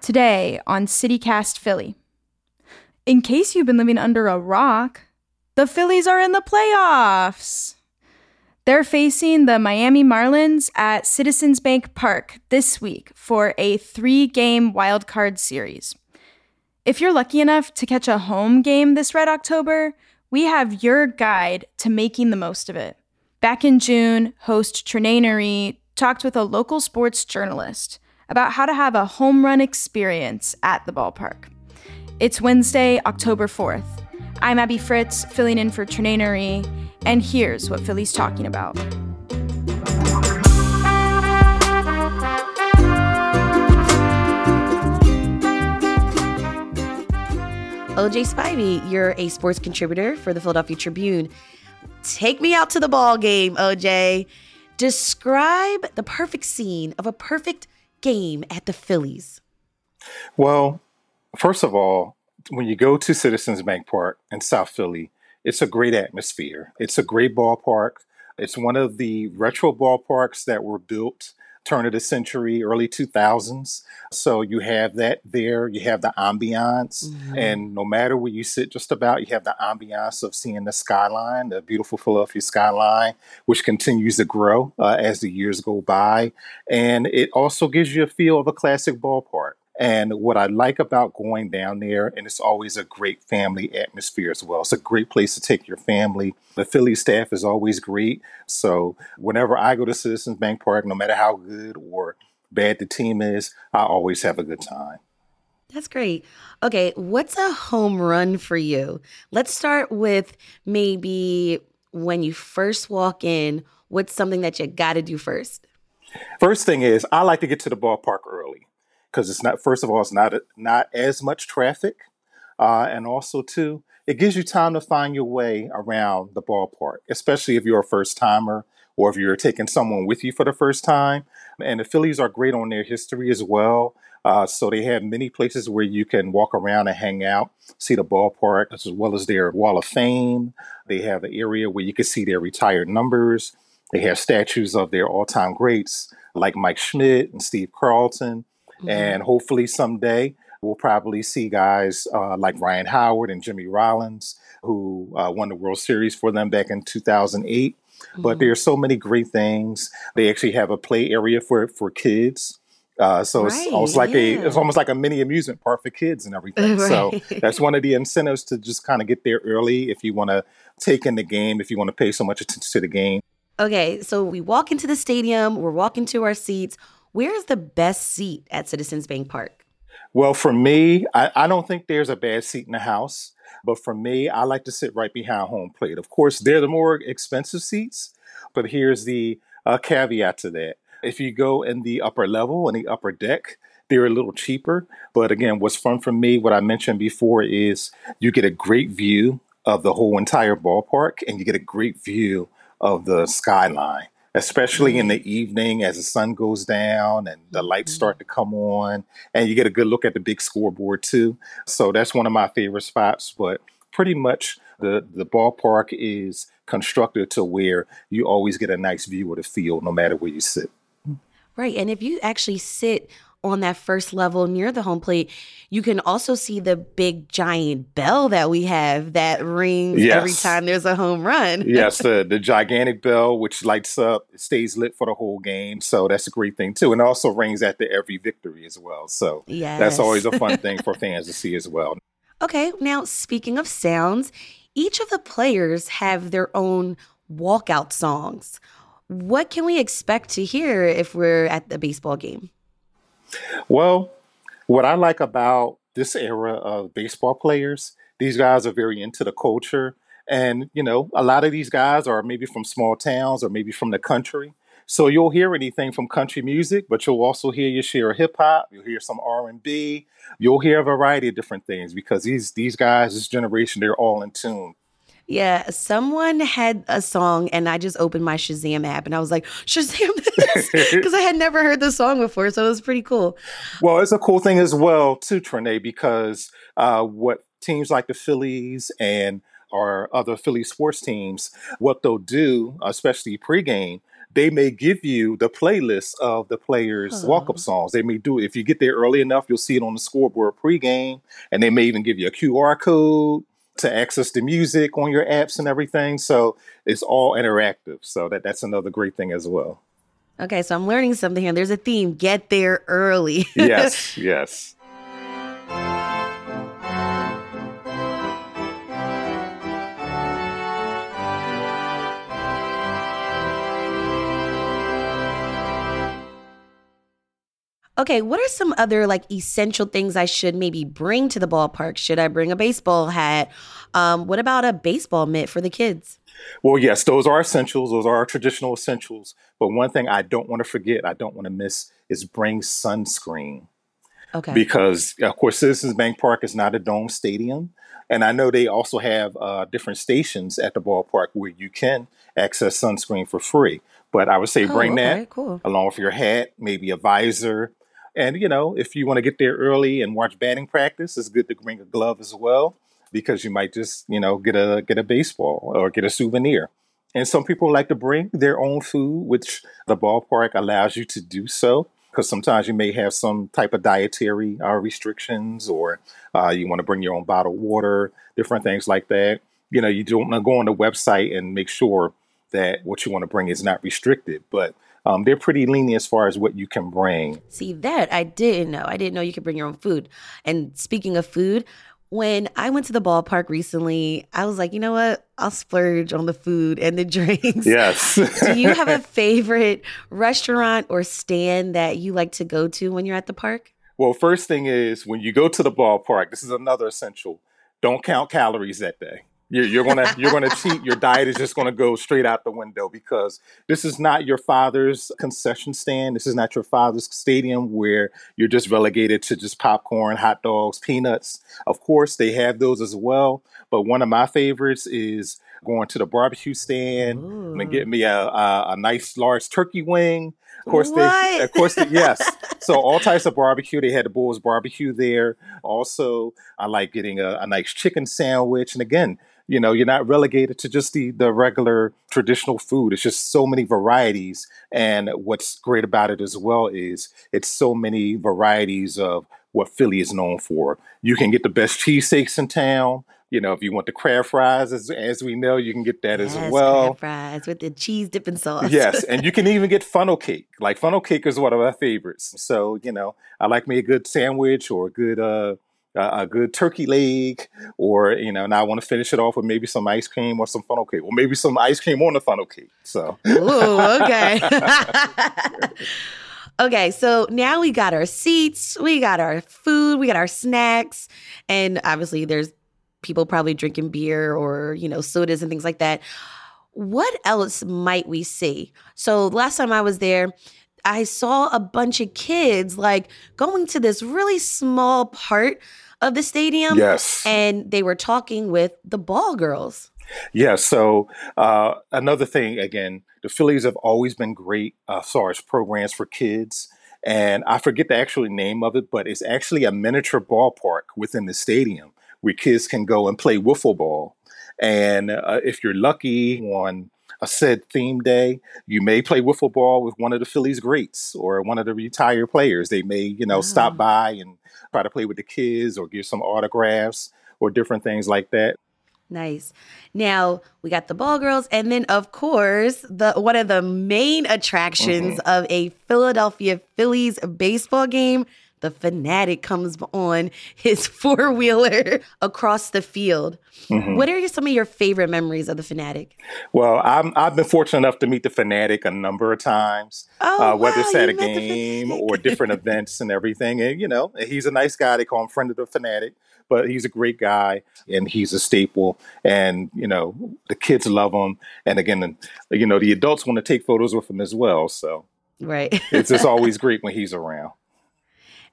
Today on CityCast Philly. In case you've been living under a rock, the Phillies are in the playoffs. They're facing the Miami Marlins at Citizens Bank Park this week for a three game wildcard series. If you're lucky enough to catch a home game this Red October, we have your guide to making the most of it. Back in June, host Trenae Nuri talked with a local sports journalist about how to have a home run experience at the ballpark. It's Wednesday, October 4th. I'm Abby Fritz, filling in for Trenae Nuri, and here's what Philly's talking about. OJ Spivey, you're a sports contributor for the Philadelphia Tribune. Take me out to the ball game, OJ. Describe the perfect scene of a perfect game at the Phillies. Well, first of all, when you go to Citizens Bank Park in South Philly, it's a great atmosphere. It's a great ballpark. It's one of the retro ballparks that were built turn of the century, early 2000s. So you have that there. You have the ambiance. Mm-hmm. And no matter where you sit, just about, you have the ambiance of seeing the skyline, the beautiful Philadelphia skyline, which continues to grow uh, as the years go by. And it also gives you a feel of a classic ballpark. And what I like about going down there, and it's always a great family atmosphere as well. It's a great place to take your family. The Philly staff is always great. So whenever I go to Citizens Bank Park, no matter how good or bad the team is, I always have a good time. That's great. Okay, what's a home run for you? Let's start with maybe when you first walk in, what's something that you got to do first? First thing is, I like to get to the ballpark early because it's not. First of all, it's not not as much traffic, uh, and also too, it gives you time to find your way around the ballpark, especially if you're a first timer or if you're taking someone with you for the first time. And the Phillies are great on their history as well. Uh, so they have many places where you can walk around and hang out, see the ballpark, as well as their Wall of Fame. They have an area where you can see their retired numbers. They have statues of their all-time greats like Mike Schmidt and Steve Carlton. Mm-hmm. And hopefully someday we'll probably see guys uh, like Ryan Howard and Jimmy Rollins, who uh, won the World Series for them back in 2008. Mm-hmm. But there's so many great things. They actually have a play area for for kids. Uh, so right, it's almost like yeah. a it's almost like a mini amusement park for kids and everything. Right. So that's one of the incentives to just kind of get there early if you want to take in the game, if you want to pay so much attention to the game. Okay, so we walk into the stadium, we're walking to our seats. Where is the best seat at Citizens Bank Park? Well, for me, I, I, don't think there's a bad seat in the house. But for me, I like to sit right behind home plate. Of course, they're the more expensive seats. But here's the uh, caveat to that. If you go in the upper level, in the upper deck, they're a little cheaper. But again, what's fun for me, what I mentioned before, is you get a great view of the whole entire ballpark and you get a great view of the skyline especially in the mm-hmm. evening as the sun goes down and the lights mm-hmm. start to come on and you get a good look at the big scoreboard too. So that's one of my favorite spots but pretty much the the ballpark is constructed to where you always get a nice view of the field no matter where you sit. Right and if you actually sit on that first level near the home plate, you can also see the big giant bell that we have that rings yes. every time there's a home run. yes, the, the gigantic bell, which lights up, stays lit for the whole game. So that's a great thing too. And also rings after every victory as well. So yes. that's always a fun thing for fans to see as well. Okay, now speaking of sounds, each of the players have their own walkout songs. What can we expect to hear if we're at the baseball game? Well, what I like about this era of baseball players, these guys are very into the culture. And, you know, a lot of these guys are maybe from small towns or maybe from the country. So you'll hear anything from country music, but you'll also hear your share of hip hop. You'll hear some R and B. You'll hear a variety of different things because these these guys, this generation, they're all in tune. Yeah, someone had a song, and I just opened my Shazam app, and I was like, Shazam this, because I had never heard the song before, so it was pretty cool. Well, it's a cool thing as well, too, Trenae, because uh, what teams like the Phillies and our other Philly sports teams, what they'll do, especially pregame, they may give you the playlist of the players' walk-up Oh. songs. They may do it if you get there early enough. You'll see it on the scoreboard pregame, and they may even give you a QR code to access the music on your apps and everything. So it's all interactive. So that that's another great thing as well. Okay, so I'm learning something here. There's a theme. Get there early. Yes, yes. Okay, what are some other like essential things I should maybe bring to the ballpark? Should I bring a baseball hat? Um, what about a baseball mitt for the kids? Well, yes, those are essentials. Those are our traditional essentials. But one thing I don't want to forget, I don't want to miss, is bring sunscreen. Okay. because of course Citizens Bank Park is not a dome stadium, and I know they also have uh, different stations at the ballpark where you can access sunscreen for free. But I would say oh, bring okay, that cool. along with your hat, maybe a visor, and you know if you want to get there early and watch batting practice, it's good to bring a glove as well because you might just you know get a get a baseball or get a souvenir. And some people like to bring their own food, which the ballpark allows you to do so. Because sometimes you may have some type of dietary uh, restrictions, or uh, you want to bring your own bottled water, different things like that. You know, you don't want to go on the website and make sure that what you want to bring is not restricted. But um, they're pretty lenient as far as what you can bring. See, that I didn't know. I didn't know you could bring your own food. And speaking of food, when I went to the ballpark recently, I was like, you know what? I'll splurge on the food and the drinks. Yes. Do you have a favorite restaurant or stand that you like to go to when you're at the park? well, first thing is when you go to the ballpark, this is another essential. Don't count calories that day. You're, you're gonna you're gonna cheat. Your diet is just gonna go straight out the window because this is not your father's concession stand. This is not your father's stadium where you're just relegated to just popcorn, hot dogs, peanuts. Of course, they have those as well. But one of my favorites is going to the barbecue stand and get me a, a, a nice large turkey wing. Of course, they of course they, yes. So all types of barbecue. They had the Bulls barbecue there. Also, I like getting a, a nice chicken sandwich. And again, you know, you're not relegated to just the the regular traditional food. It's just so many varieties. And what's great about it as well is it's so many varieties of what Philly is known for. You can get the best cheesesteaks in town. You know, if you want the crab fries, as, as we know, you can get that Yes, as well. crab fries with the cheese dipping sauce. Yes, and you can even get funnel cake. Like funnel cake is one of my favorites. So you know, I like me a good sandwich or a good uh a a good turkey leg, or you know, and I want to finish it off with maybe some ice cream or some funnel cake, or maybe some ice cream on the funnel cake. So Ooh, okay. okay, so now we got our seats, we got our food, we got our snacks, and obviously there's people probably drinking beer or, you know, sodas and things like that. What else might we see? So last time I was there, I saw a bunch of kids like going to this really small part of the stadium yes, and they were talking with the ball girls. Yeah, so uh, another thing, again, the Phillies have always been great uh, far as programs for kids. And I forget the actual name of it, but it's actually a miniature ballpark within the stadium where kids can go and play wiffle ball. And uh, if you're lucky on a said theme day, you may play wiffle ball with one of the Phillies greats or one of the retired players. They may, you know, Wow. stop by and try to play with the kids or give some autographs or different things like that. Nice. Now we got the ball girls, and then of course the one of the main attractions mm-hmm. of a Philadelphia Phillies baseball game. The Phanatic comes on his four wheeler across the field. Mhm. What are some of your favorite memories of the Phanatic? Well, I'm, I've been fortunate enough to meet the Phanatic a number of times, Oh, uh, whether wow, it's at a game or different events and everything. And, you know, he's a nice guy. They call him friend of the Phanatic, but he's a great guy and he's a staple. And, you know, the kids love him. And again, you know, the adults want to take photos with him as well. So Right. it's just always great when he's around.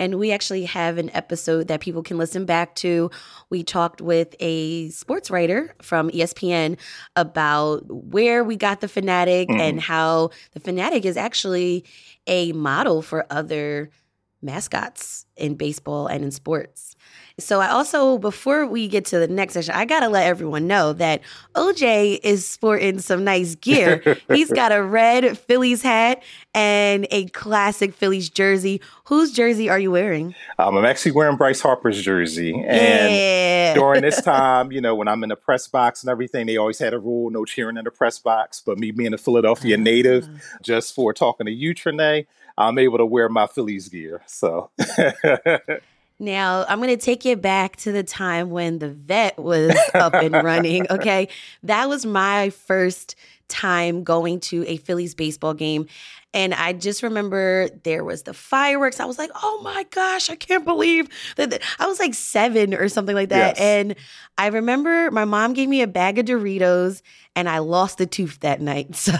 And we actually have an episode that people can listen back to. We talked with a sports writer from ESPN about where we got the Phanatic Mhm. and how the Phanatic is actually a model for other mascots in baseball and in sports. So I also, before we get to the next session, I gotta let everyone know that OJ is sporting some nice gear. He's got a red Phillies hat and a classic Phillies jersey. Whose jersey are you wearing? Um, I'm actually wearing Bryce Harper's jersey, and yeah. during this time, you know, when I'm in the press box and everything, they always had a rule: no cheering in the press box. But me being a Philadelphia native, just for talking to you, Trenae, I'm able to wear my Phillies gear. So. Now, I'm going to take you back to the time when the vet was up and running. Okay. That was my first time going to a Phillies baseball game. And I just remember there was the fireworks. I was like, oh my gosh, I can't believe that. I was like seven or something like that. Yes. And I remember my mom gave me a bag of Doritos and I lost a tooth that night. So.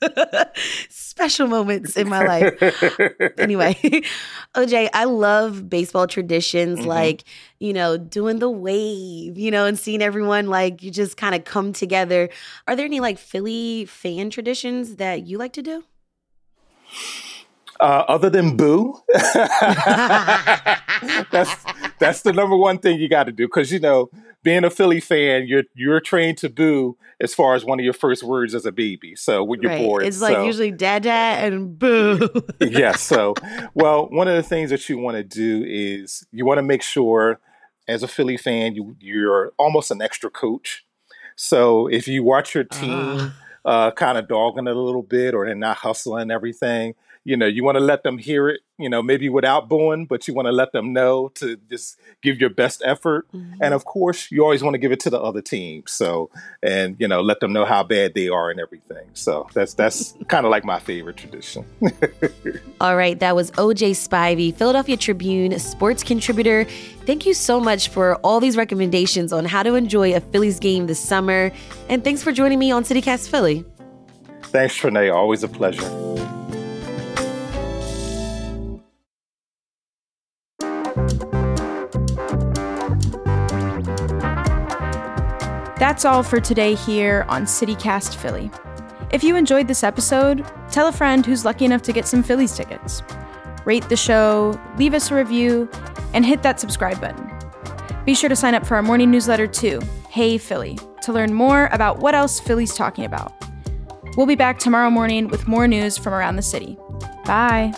Special moments in my life. anyway, OJ, I love baseball traditions Mhm. like, you know, doing the wave, you know, and seeing everyone like you just kind of come together. Are there any like Philly fan traditions that you like to do? Uh, other than boo, that's that's the number one thing you got to do because you know being a Philly fan, you're you're trained to boo as far as one of your first words as a baby. So when you're right. bored, It's like so- usually dada and boo. yes. So, well, one of the things that you want to do is you want to make sure, as a Philly fan, you you're almost an extra coach. So if you watch your team uh, kind of dogging it a little bit, or they're not hustling everything, you know, you want to let them hear it. You know, maybe without booing, but you want to let them know to just give your best effort. Mhm. And of course, you always want to give it to the other team. So, and you know, let them know how bad they are and everything. So that's that's kind of like my favorite tradition. All right, that was OJ Spivey, Philadelphia Tribune sports contributor. Thank you so much for all these recommendations on how to enjoy a Phillies game this summer. And thanks for joining me on CityCast Philly. Thanks, Trenae. Always a pleasure. That's all for today here on CityCast Philly. If you enjoyed this episode, tell a friend who's lucky enough to get some Phillies tickets. Rate the show, leave us a review, and hit that subscribe button. Be sure to sign up for our morning newsletter too, Hey Philly, to learn more about what else Philly's talking about. We'll be back tomorrow morning with more news from around the city. Bye.